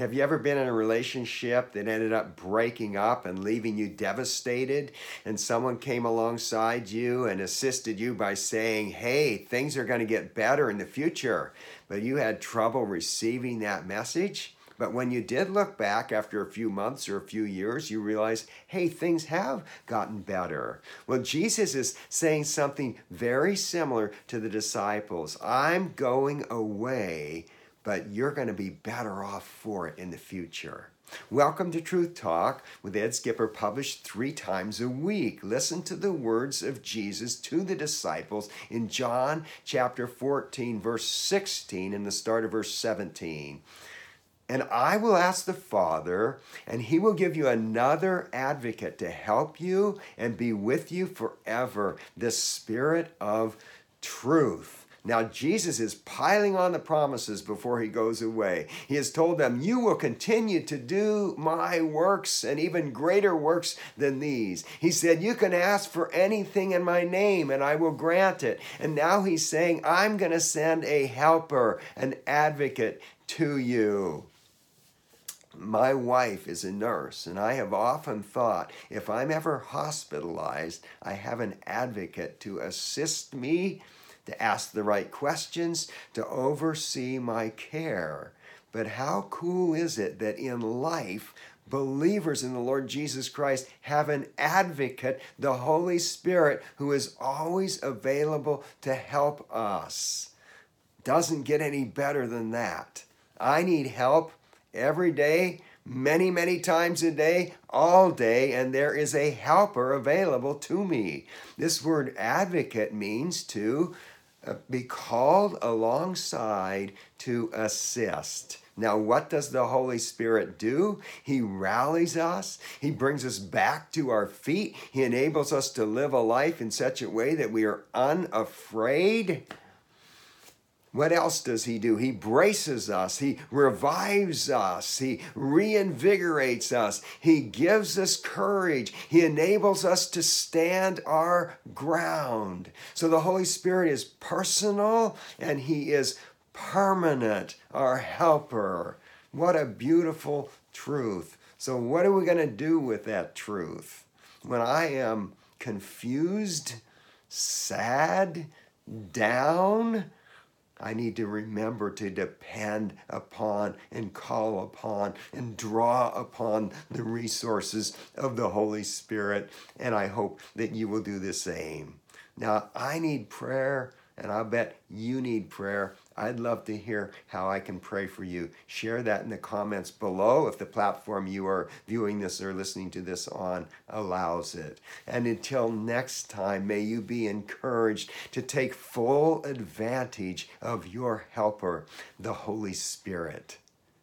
Have you ever been in a relationship that ended up breaking up and leaving you devastated? And someone came alongside you and assisted you by saying, Hey, things are going to get better in the future. But you had trouble receiving that message? But when you did look back after a few months or a few years, you realized, hey, things have gotten better. Well, Jesus is saying something very similar to the disciples I'm going away but you're going to be better off for it in the future. Welcome to Truth Talk with Ed Skipper, published three times a week. Listen to the words of Jesus to the disciples in John chapter 14, verse 16, and the start of verse 17. And I will ask the Father, and he will give you another advocate to help you and be with you forever, the Spirit of truth. Now, Jesus is piling on the promises before he goes away. He has told them, You will continue to do my works and even greater works than these. He said, You can ask for anything in my name and I will grant it. And now he's saying, I'm going to send a helper, an advocate to you. My wife is a nurse, and I have often thought if I'm ever hospitalized, I have an advocate to assist me to ask the right questions, to oversee my care. But how cool is it that in life, believers in the Lord Jesus Christ have an advocate, the Holy Spirit, who is always available to help us? Doesn't get any better than that. I need help every day, many, many times a day, all day, and there is a helper available to me. This word advocate means to Uh, be called alongside to assist. Now, what does the Holy Spirit do? He rallies us. He brings us back to our feet. He enables us to live a life in such a way that we are unafraid what else does he do? He braces us, he revives us, he reinvigorates us, he gives us courage, he enables us to stand our ground. So the Holy Spirit is personal and he is permanent, our helper. What a beautiful truth. So, what are we going to do with that truth? When I am confused, sad, down, I need to remember to depend upon and call upon and draw upon the resources of the Holy Spirit. And I hope that you will do the same. Now, I need prayer, and I bet you need prayer. I'd love to hear how I can pray for you. Share that in the comments below if the platform you are viewing this or listening to this on allows it. And until next time, may you be encouraged to take full advantage of your helper, the Holy Spirit.